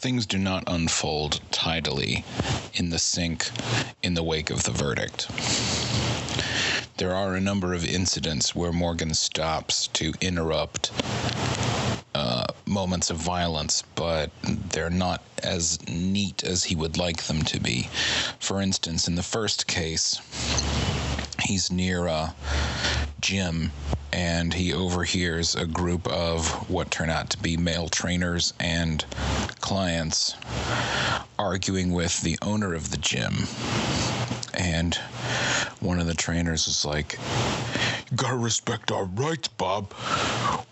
Things do not unfold tidily in the sink in the wake of the verdict. There are a number of incidents where Morgan stops to interrupt uh, moments of violence, but they're not as neat as he would like them to be. For instance, in the first case, he's near a gym and he overhears a group of what turn out to be male trainers and clients arguing with the owner of the gym. And one of the trainers is like, "You gotta respect our rights, Bob.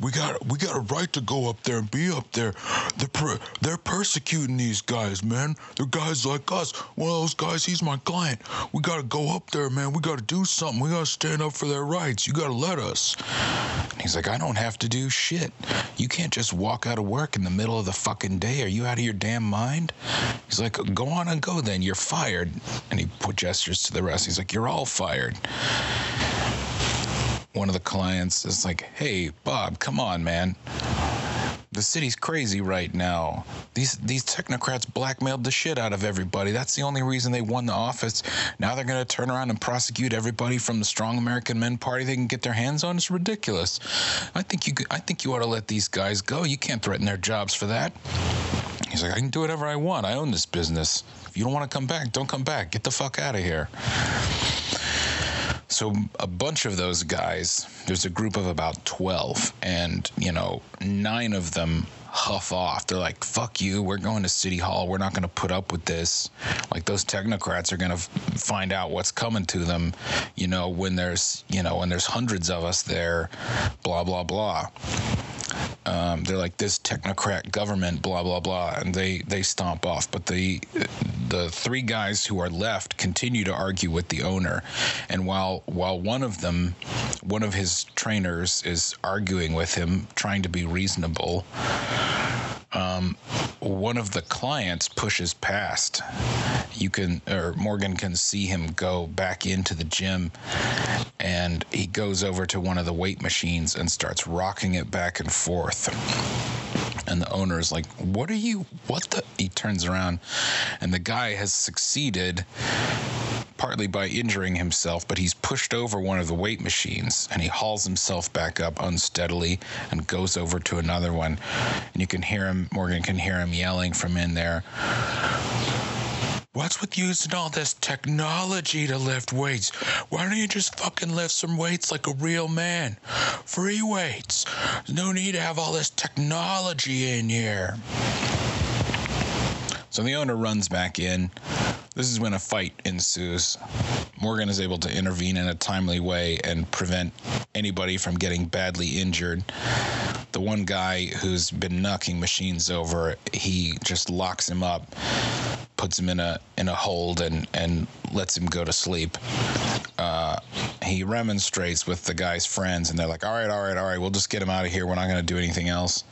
We got we got a right to go up there and be up there. They're per- they're persecuting these guys, man. They're guys like us. One of those guys, he's my client. We gotta go up there, man. We gotta do something. We gotta stand up for their rights. You gotta let us." And he's like, "I don't have to do shit. You can't just walk out of work in the middle of the fucking day. Are you out of your damn mind?" He's like, "Go on and go then. You're fired." And he put gestures to the rest. He's like, "You're all fired." One of the clients is like, "Hey, Bob, come on, man. The city's crazy right now. These these technocrats blackmailed the shit out of everybody. That's the only reason they won the office. Now they're going to turn around and prosecute everybody from the Strong American Men Party they can get their hands on. It's ridiculous. I think you I think you ought to let these guys go. You can't threaten their jobs for that." He's like, "I can do whatever I want. I own this business. If you don't want to come back, don't come back. Get the fuck out of here." So a bunch of those guys, there's a group of about 12 and, you know, 9 of them huff off. They're like, "Fuck you. We're going to city hall. We're not going to put up with this." Like those technocrats are going to f- find out what's coming to them, you know, when there's, you know, when there's hundreds of us there, blah blah blah. Um, they're like this technocrat government, blah blah blah, and they they stomp off. But the the three guys who are left continue to argue with the owner, and while while one of them, one of his trainers, is arguing with him, trying to be reasonable. Um, one of the clients pushes past. You can, or Morgan can see him go back into the gym, and he goes over to one of the weight machines and starts rocking it back and forth. And the owner is like, What are you? What the? He turns around, and the guy has succeeded partly by injuring himself, but he's pushed over one of the weight machines and he hauls himself back up unsteadily and goes over to another one. And you can hear him, Morgan can hear him yelling from in there. What's with using all this technology to lift weights? Why don't you just fucking lift some weights like a real man? Free weights. No need to have all this technology in here. So the owner runs back in. This is when a fight ensues. Morgan is able to intervene in a timely way and prevent anybody from getting badly injured. The one guy who's been knocking machines over, he just locks him up, puts him in a in a hold, and and lets him go to sleep. Uh, he remonstrates with the guy's friends, and they're like, "All right, all right, all right, we'll just get him out of here. We're not going to do anything else."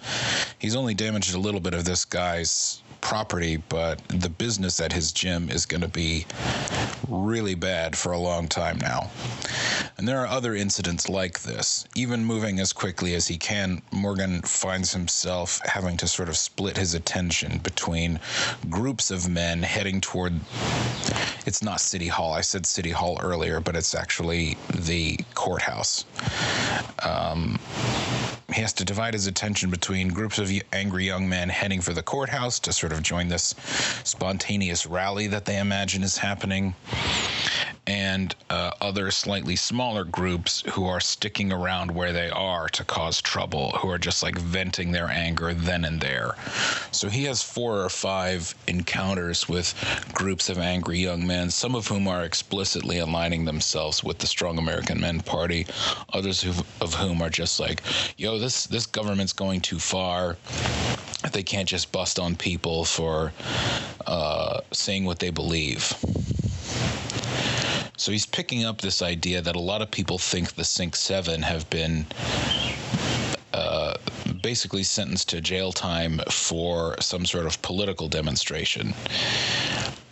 He's only damaged a little bit of this guy's property, but the business at his gym is going to be really bad for a long time now. And there are other incidents like this. Even moving as quickly as he can, Morgan finds himself having to sort of split his attention between groups of men heading toward. It's not City Hall. I said City Hall earlier, but it's actually the courthouse. Um, he has to divide his attention between groups of angry young men heading for the courthouse to sort of join this spontaneous rally that they imagine is happening, and uh, other slightly smaller groups who are sticking around where they are to cause trouble, who are just like venting their anger then and there. So he has four or five encounters with groups of angry young men, some of whom are explicitly aligning themselves with the Strong American Men Party, others of whom are just like, yo, this, this government's going too far. They can't just bust on people for uh, saying what they believe. So he's picking up this idea that a lot of people think the Sync 7 have been uh, basically sentenced to jail time for some sort of political demonstration.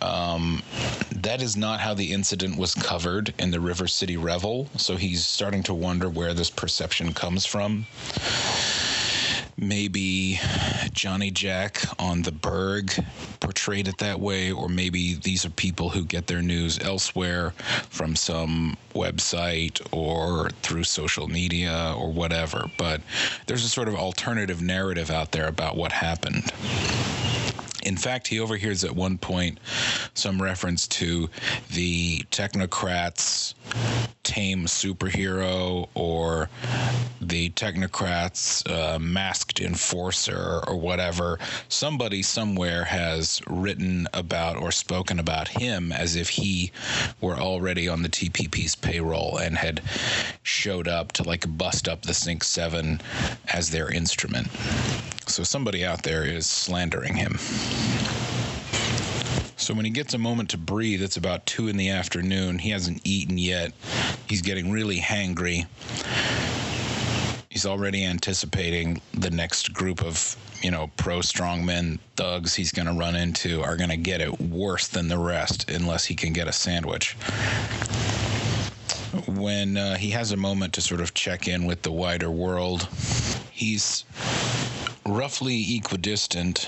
Um, that is not how the incident was covered in the River City Revel, so he's starting to wonder where this perception comes from. Maybe Johnny Jack on the Berg portrayed it that way, or maybe these are people who get their news elsewhere from some website or through social media or whatever. But there's a sort of alternative narrative out there about what happened. In fact, he overhears at one point some reference to the technocrats tame superhero or the technocrats uh, masked enforcer or whatever. Somebody somewhere has written about or spoken about him as if he were already on the TPP's payroll and had showed up to like bust up the Sync 7 as their instrument. So somebody out there is slandering him. So when he gets a moment to breathe, it's about two in the afternoon. He hasn't eaten yet. He's getting really hangry. He's already anticipating the next group of, you know, pro strongmen thugs he's going to run into are going to get it worse than the rest unless he can get a sandwich. When uh, he has a moment to sort of check in with the wider world, he's roughly equidistant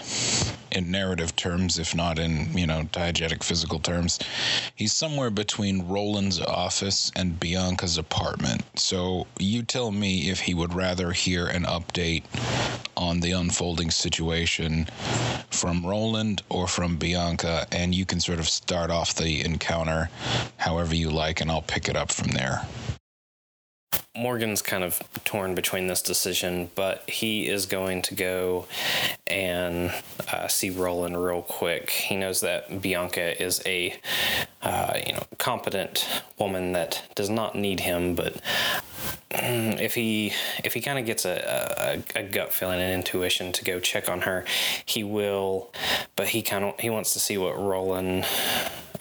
in narrative terms, if not in, you know, diegetic physical terms. He's somewhere between Roland's office and Bianca's apartment. So you tell me if he would rather hear an update on the unfolding situation from Roland or from Bianca, and you can sort of start off the encounter however you like, and I'll pick it up from there. Morgan's kind of torn between this decision, but he is going to go and uh, see Roland real quick. He knows that Bianca is a uh, you know competent woman that does not need him, but if he if he kind of gets a, a, a, gut feeling and intuition to go check on her, he will. But he kind of he wants to see what Roland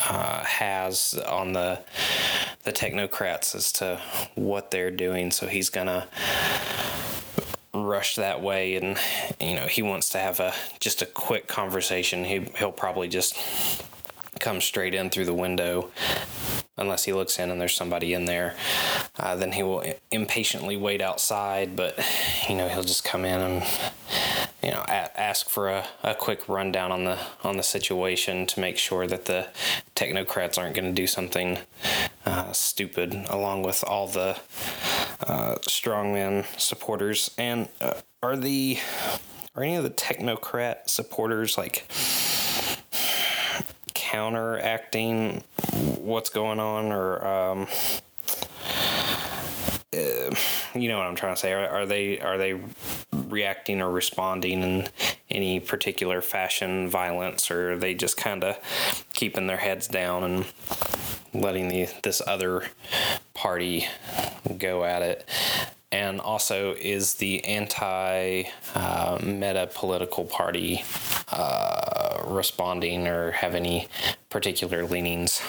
uh, has on the the technocrats as to what they're doing. So he's gonna rush that way, and you know he wants to have a just a quick conversation. He he'll probably just come straight in through the window unless he looks in and there's somebody in there. Uh, then he will impatiently wait outside, but you know he'll just come in and you know a- ask for a, a quick rundown on the on the situation to make sure that the technocrats aren't going to do something uh, stupid along with all the uh, strongman supporters. And uh, are the are any of the technocrat supporters like? counteracting what's going on or um, uh, you know what I'm trying to say are, are, they are they reacting or responding in any particular fashion violence or they just kind of keeping their heads down and letting the this other party go at it and also is the anti uh, meta political party uh, responding or have any particular leanings?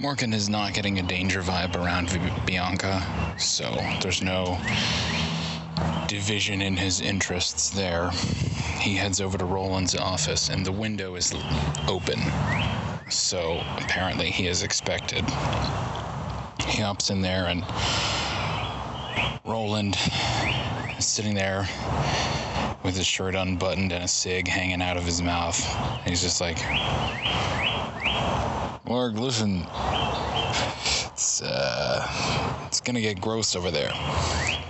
Morgan is not getting a danger vibe around Bianca, so there's no division in his interests there. He heads over to Roland's office, and the window is open, so apparently he is expected. He hops in there and Roland is sitting there with his shirt unbuttoned and a cig hanging out of his mouth. he's just like, Mark, listen, it's uh, it's gonna get gross over there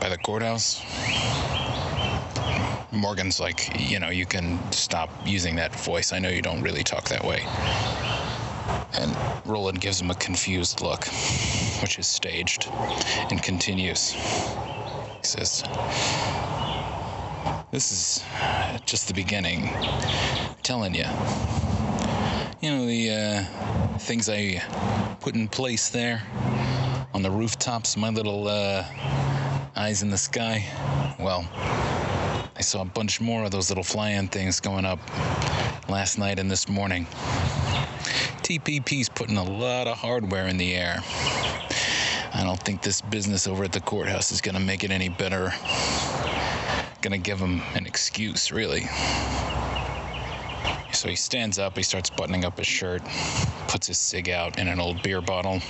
by the courthouse. Morgan's like, you know, you can stop using that voice. I know you don't really talk that way. And Roland gives him a confused look, which is staged, and continues. He says, This is just the beginning. I'm telling you. You know, the uh, things I put in place there on the rooftops, my little uh, eyes in the sky. Well, I saw a bunch more of those little fly-in things going up last night and this morning. TPP's putting a lot of hardware in the air. I don't think this business over at the courthouse is going to make it any better. Going to give them an excuse, really. So he stands up, he starts buttoning up his shirt, puts his cig out in an old beer bottle.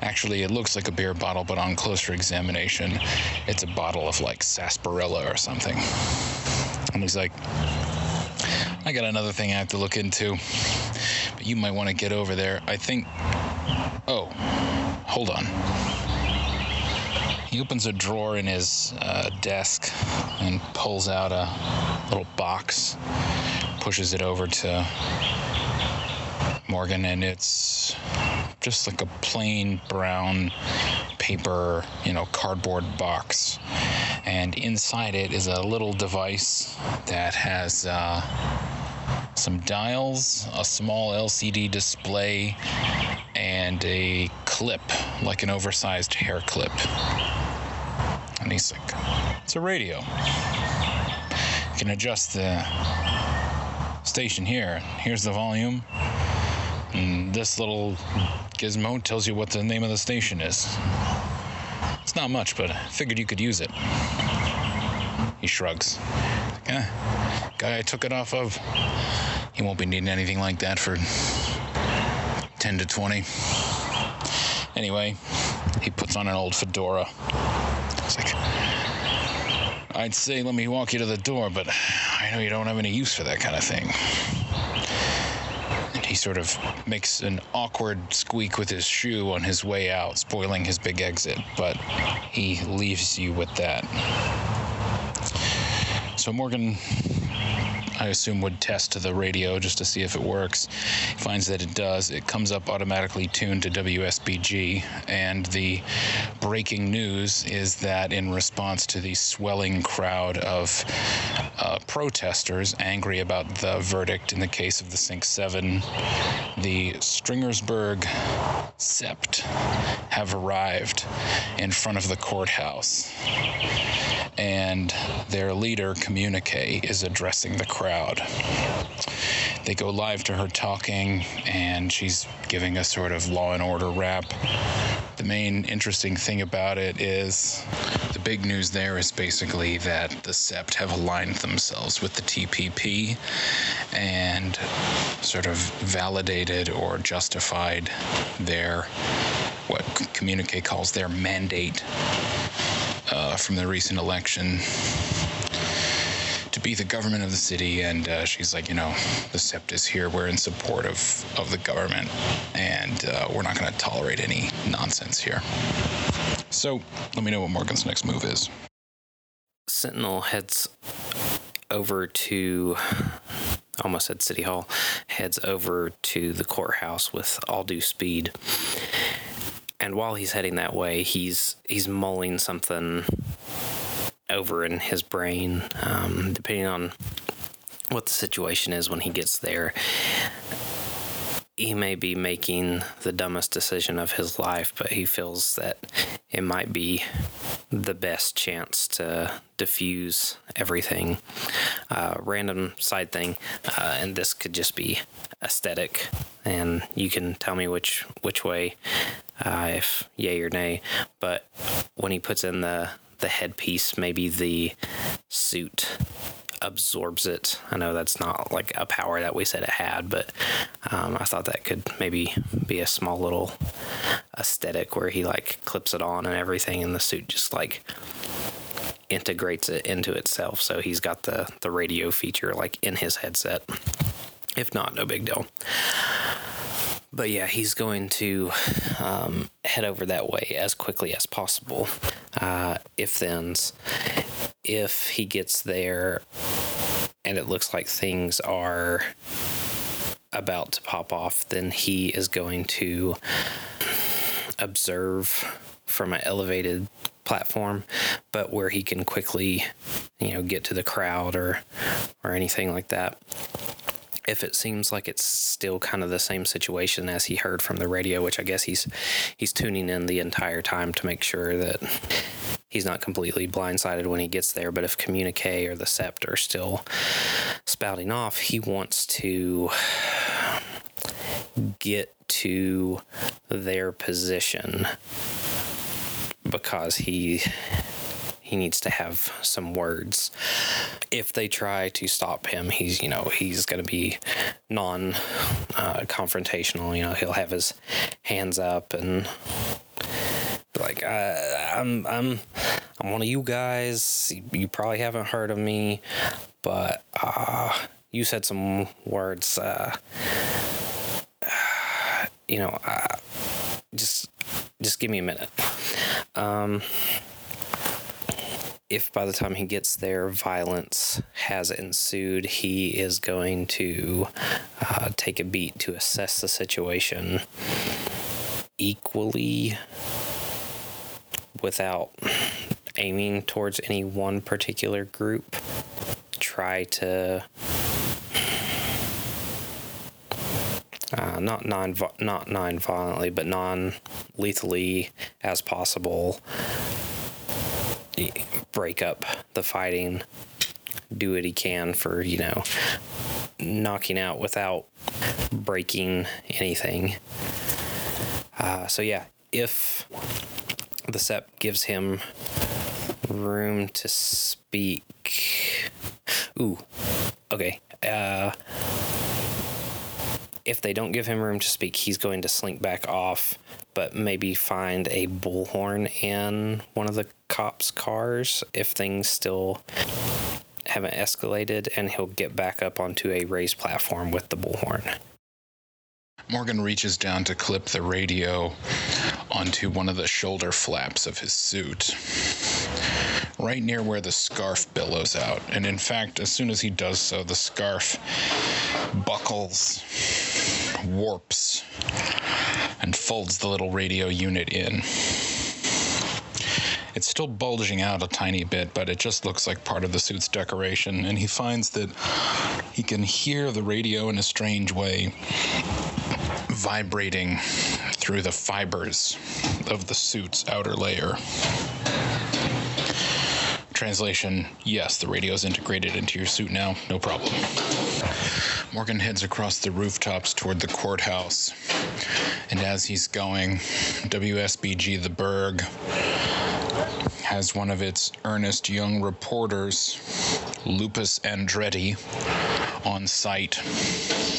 Actually, it looks like a beer bottle, but on closer examination, it's a bottle of like sarsaparilla or something. And he's like, I got another thing I have to look into, but you might want to get over there. I think. Oh, hold on. He opens a drawer in his uh, desk and pulls out a little box, pushes it over to Morgan, and it's just like a plain brown paper, you know, cardboard box. And inside it is a little device that has uh, some dials, a small LCD display, and a clip, like an oversized hair clip. And he's like, it's a radio. You can adjust the station here. Here's the volume. And this little gizmo tells you what the name of the station is. It's not much, but I figured you could use it. He shrugs. Like, guy I took it off of, he won't be needing anything like that for 10 to 20. Anyway, he puts on an old fedora. It's like, I'd say let me walk you to the door, but I know you don't have any use for that kind of thing. And he sort of makes an awkward squeak with his shoe on his way out, spoiling his big exit, but he leaves you with that. So Morgan I assume would test the radio just to see if it works. He finds that it does. It comes up automatically tuned to WSBG, and the breaking news is that in response to the swelling crowd of uh, protesters angry about the verdict in the case of the Sync 7, the Stringersburg Sept have arrived in front of the courthouse. And their leader, Communique, is addressing the crowd. They go live to her talking, and she's giving a sort of law and order rap. The main interesting thing about it is the big news there is basically that the SEPT have aligned themselves with the TPP and sort of validated or justified their what Communique calls their mandate uh, from the recent election be the government of the city. And uh, she's like, you know, the SEPT is here. We're in support of, of the government, and uh, we're not going to tolerate any nonsense here. So let me know what Morgan's next move is. Sentinel heads over to almost at City Hall, heads over to the courthouse with all due speed. And while he's heading that way, he's he's mulling something over in his brain, um, depending on what the situation is when he gets there. He may be making the dumbest decision of his life, but he feels that it might be the best chance to diffuse everything. Uh, random side thing, uh, and this could just be aesthetic, and you can tell me which which way, uh, if yay or nay. But when he puts in the the headpiece, maybe the suit absorbs it. I know that's not like a power that we said it had, but um, I thought that could maybe be a small little aesthetic where he like clips it on and everything, and the suit just like integrates it into itself. So he's got the the radio feature like in his headset. If not, no big deal. But yeah, he's going to um, head over that way as quickly as possible. Uh, if then's, if he gets there and it looks like things are about to pop off, then he is going to observe from an elevated platform, but where he can quickly, you know, get to the crowd or or anything like that if it seems like it's still kind of the same situation as he heard from the radio, which I guess he's he's tuning in the entire time to make sure that he's not completely blindsided when he gets there. But if Communique or the Sept are still spouting off, he wants to get to their position because he he needs to have some words. If they try to stop him, he's you know he's going to be non uh, confrontational. You know he'll have his hands up and like uh, I'm I'm I'm one of you guys. You probably haven't heard of me, but uh, you said some words. Uh, you know, uh, just just give me a minute. Um, if by the time he gets there, violence has ensued, he is going to uh, take a beat to assess the situation equally without aiming towards any one particular group. Try to uh, not non not non violently, but non lethally as possible. Break up the fighting. Do what he can for you know knocking out without breaking anything. Uh, so yeah, if the SEP gives him room to speak. Ooh, okay. Uh, if they don't give him room to speak, he's going to slink back off, but maybe find a bullhorn in one of the cops' cars if things still haven't escalated, and he'll get back up onto a raised platform with the bullhorn. Morgan reaches down to clip the radio onto one of the shoulder flaps of his suit, right near where the scarf billows out. And in fact, as soon as he does so, the scarf buckles, warps, and folds the little radio unit in. It's still bulging out a tiny bit, but it just looks like part of the suit's decoration. And he finds that he can hear the radio in a strange way vibrating through the fibers of the suit's outer layer. Translation Yes, the radio is integrated into your suit now, no problem. Morgan heads across the rooftops toward the courthouse. And as he's going, WSBG The Berg has one of its earnest young reporters, Lupus Andretti, on site.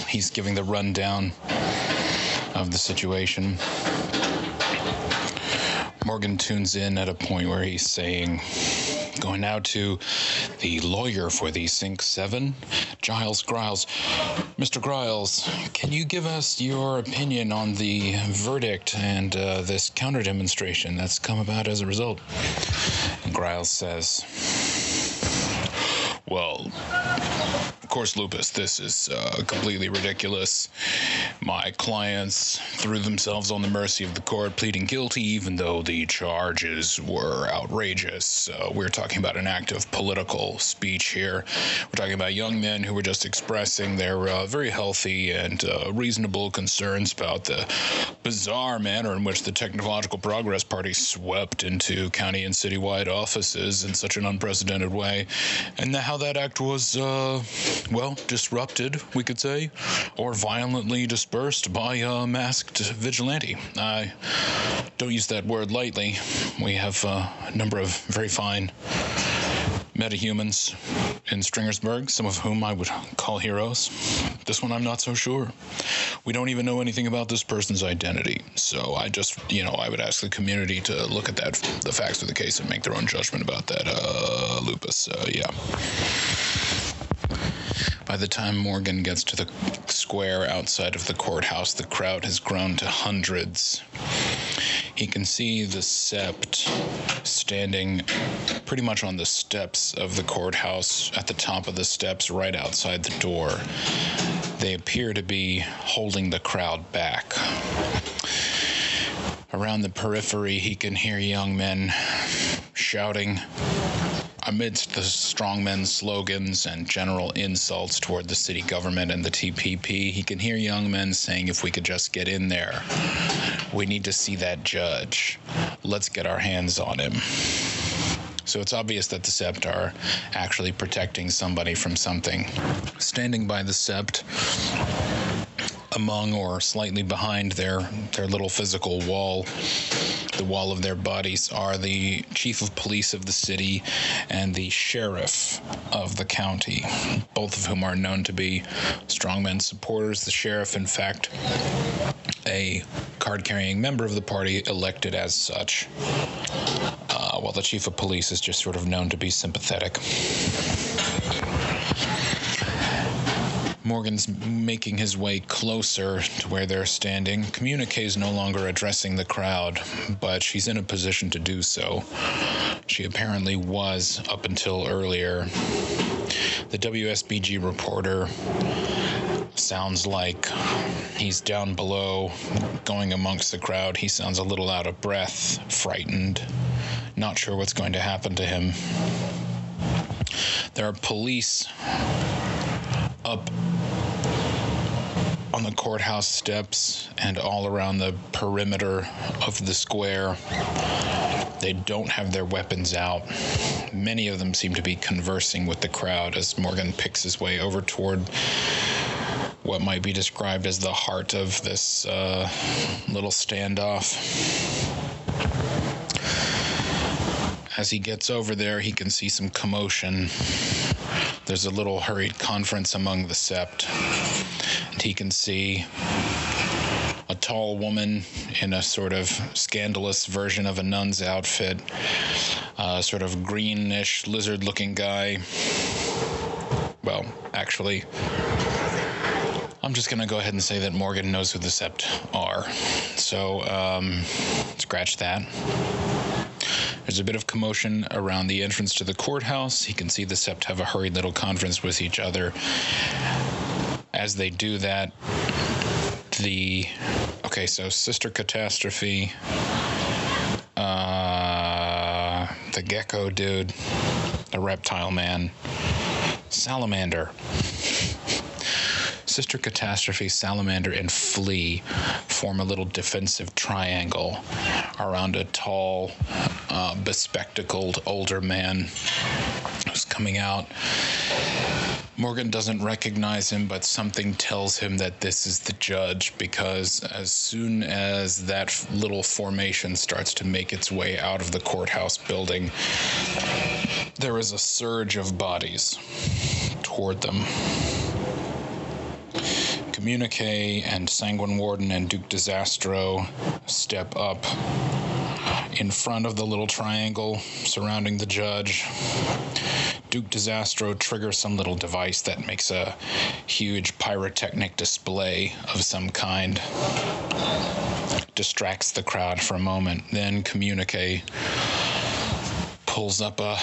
He's giving the rundown of the situation. Morgan tunes in at a point where he's saying, Going now to the lawyer for the Sync 7, Giles Griles. Mr. Griles, can you give us your opinion on the verdict and uh, this counter demonstration that's come about as a result? And Griles says, Well, of course, Lupus, this is uh, completely ridiculous. My clients threw themselves on the mercy of the court, pleading guilty, even though the charges were outrageous. Uh, we're talking about an act of political speech here. We're talking about young men who were just expressing their uh, very healthy and uh, reasonable concerns about the bizarre manner in which the Technological Progress Party swept into county and citywide offices in such an unprecedented way, and how that act was uh, well, disrupted, we could say, or violently dispersed by a masked vigilante. I don't use that word lightly. We have a number of very fine metahumans in Stringersburg, some of whom I would call heroes. This one I'm not so sure. We don't even know anything about this person's identity. So I just, you know, I would ask the community to look at that, the facts of the case, and make their own judgment about that uh, lupus. Uh, yeah. By the time Morgan gets to the square outside of the courthouse, the crowd has grown to hundreds. He can see the sept standing pretty much on the steps of the courthouse, at the top of the steps, right outside the door. They appear to be holding the crowd back. Around the periphery, he can hear young men shouting, Amidst the strongmen's slogans and general insults toward the city government and the TPP, he can hear young men saying, if we could just get in there, we need to see that judge. Let's get our hands on him. So it's obvious that the sept are actually protecting somebody from something. Standing by the sept among or slightly behind their their little physical wall. The wall of their bodies are the chief of police of the city and the sheriff of the county both of whom are known to be strongman supporters. The sheriff in fact a card carrying member of the party elected as such uh, while the chief of police is just sort of known to be sympathetic Morgan's making his way closer to where they're standing. Communique is no longer addressing the crowd, but she's in a position to do so. She apparently was up until earlier. The WSBG reporter sounds like he's down below, going amongst the crowd. He sounds a little out of breath, frightened, not sure what's going to happen to him. There are police up on the courthouse steps and all around the perimeter of the square. They don't have their weapons out. Many of them seem to be conversing with the crowd as Morgan picks his way over toward what might be described as the heart of this uh, little standoff. As he gets over there, he can see some commotion. There's a little hurried conference among the sept, and he can see a tall woman in a sort of scandalous version of a nun's outfit, a sort of greenish lizard looking guy. Well, actually, I'm just going to go ahead and say that Morgan knows who the Sept are. So, um, scratch that. There's a bit of commotion around the entrance to the courthouse. He can see the Sept have a hurried little conference with each other. As they do that, the. Okay, so Sister Catastrophe, uh, the gecko dude, the reptile man, salamander. Sister Catastrophe, Salamander, and Flea form a little defensive triangle around a tall, uh, bespectacled older man who's coming out. Morgan doesn't recognize him, but something tells him that this is the judge because as soon as that little formation starts to make its way out of the courthouse building, there is a surge of bodies toward them. Communique and Sanguine Warden and Duke Disastro step up in front of the little triangle surrounding the judge. Duke Disastro triggers some little device that makes a huge pyrotechnic display of some kind. Distracts the crowd for a moment. Then Communique pulls up a,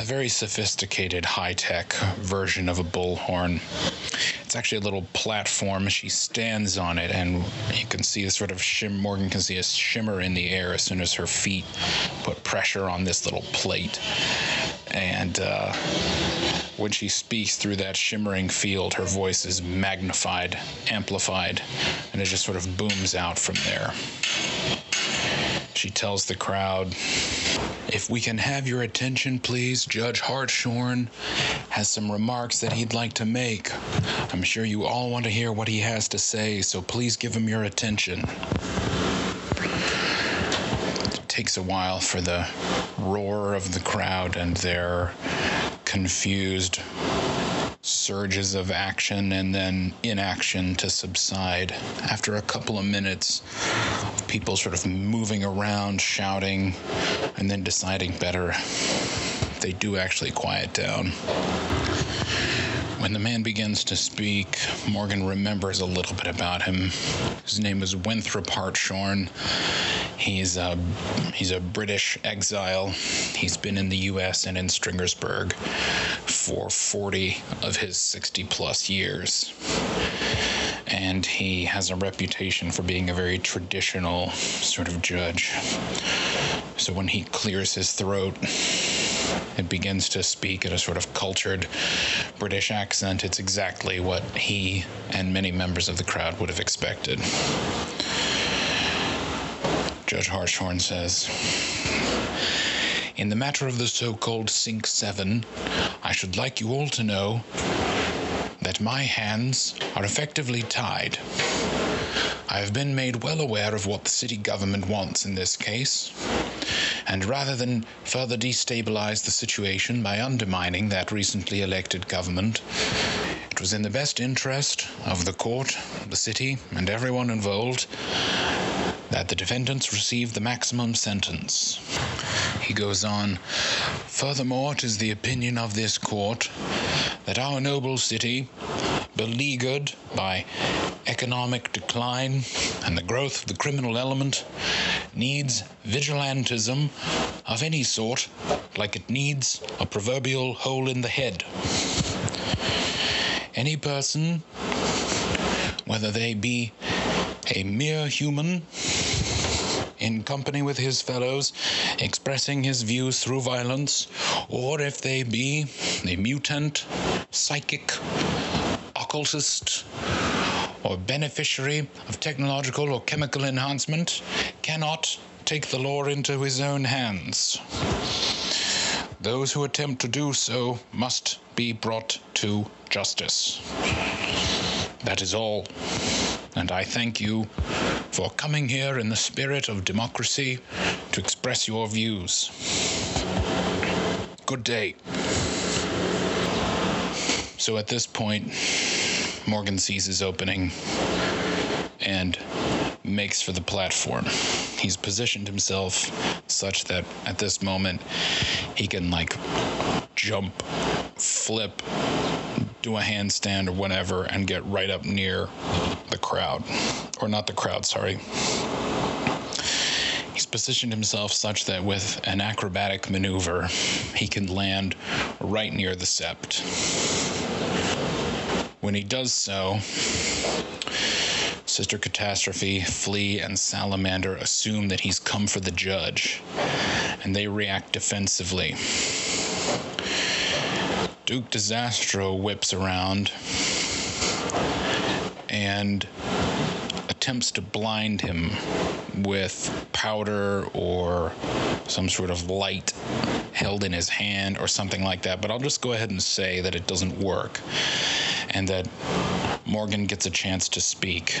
a very sophisticated high tech version of a bullhorn. It's actually a little platform. She stands on it, and you can see a sort of shim. Morgan can see a shimmer in the air as soon as her feet put pressure on this little plate. And uh, when she speaks through that shimmering field, her voice is magnified, amplified, and it just sort of booms out from there. She tells the crowd, If we can have your attention, please, Judge Hartshorn has some remarks that he'd like to make. I'm sure you all want to hear what he has to say, so please give him your attention. It takes a while for the roar of the crowd and their confused surges of action and then inaction to subside. After a couple of minutes, people sort of moving around, shouting, and then deciding better, they do actually quiet down. When the man begins to speak, Morgan remembers a little bit about him. His name is Winthrop Hartshorn. He's a he's a British exile. He's been in the U.S. and in Stringersburg for 40 of his 60 plus years. And he has a reputation for being a very traditional sort of judge. So when he clears his throat, it begins to speak in a sort of cultured British accent. It's exactly what he and many members of the crowd would have expected. Judge Hartshorn says, In the matter of the so called Sync 7, I should like you all to know that my hands are effectively tied. I have been made well aware of what the city government wants in this case, and rather than further destabilize the situation by undermining that recently elected government, it was in the best interest of the court, the city, and everyone involved that the defendants receive the maximum sentence. He goes on, Furthermore, it is the opinion of this court that our noble city, beleaguered by economic decline and the growth of the criminal element, needs vigilantism of any sort, like it needs a proverbial hole in the head. Any person, whether they be a mere human in company with his fellows, expressing his views through violence, or if they be a mutant, psychic, occultist, or beneficiary of technological or chemical enhancement, cannot take the law into his own hands. Those who attempt to do so must be brought to justice. That is all. And I thank you for coming here in the spirit of democracy to express your views. Good day. So at this point, Morgan sees his opening and makes for the platform. He's positioned himself such that at this moment he can like jump, flip, do a handstand or whatever and get right up near the crowd. Or not the crowd, sorry. He's positioned himself such that with an acrobatic maneuver, he can land right near the sept. When he does so, Sister Catastrophe, Flea, and Salamander assume that he's come for the judge, and they react defensively. Duke Disastro whips around and attempts to blind him with powder or some sort of light held in his hand or something like that. But I'll just go ahead and say that it doesn't work and that Morgan gets a chance to speak.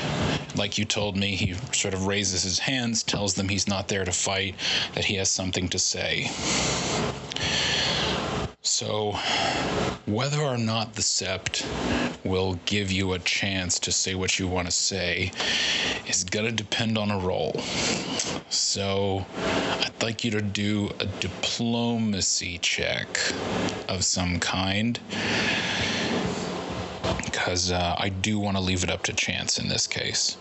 Like you told me, he sort of raises his hands, tells them he's not there to fight, that he has something to say. So, whether or not the Sept will give you a chance to say what you want to say is going to depend on a roll. So, I'd like you to do a diplomacy check of some kind because uh, I do want to leave it up to chance in this case.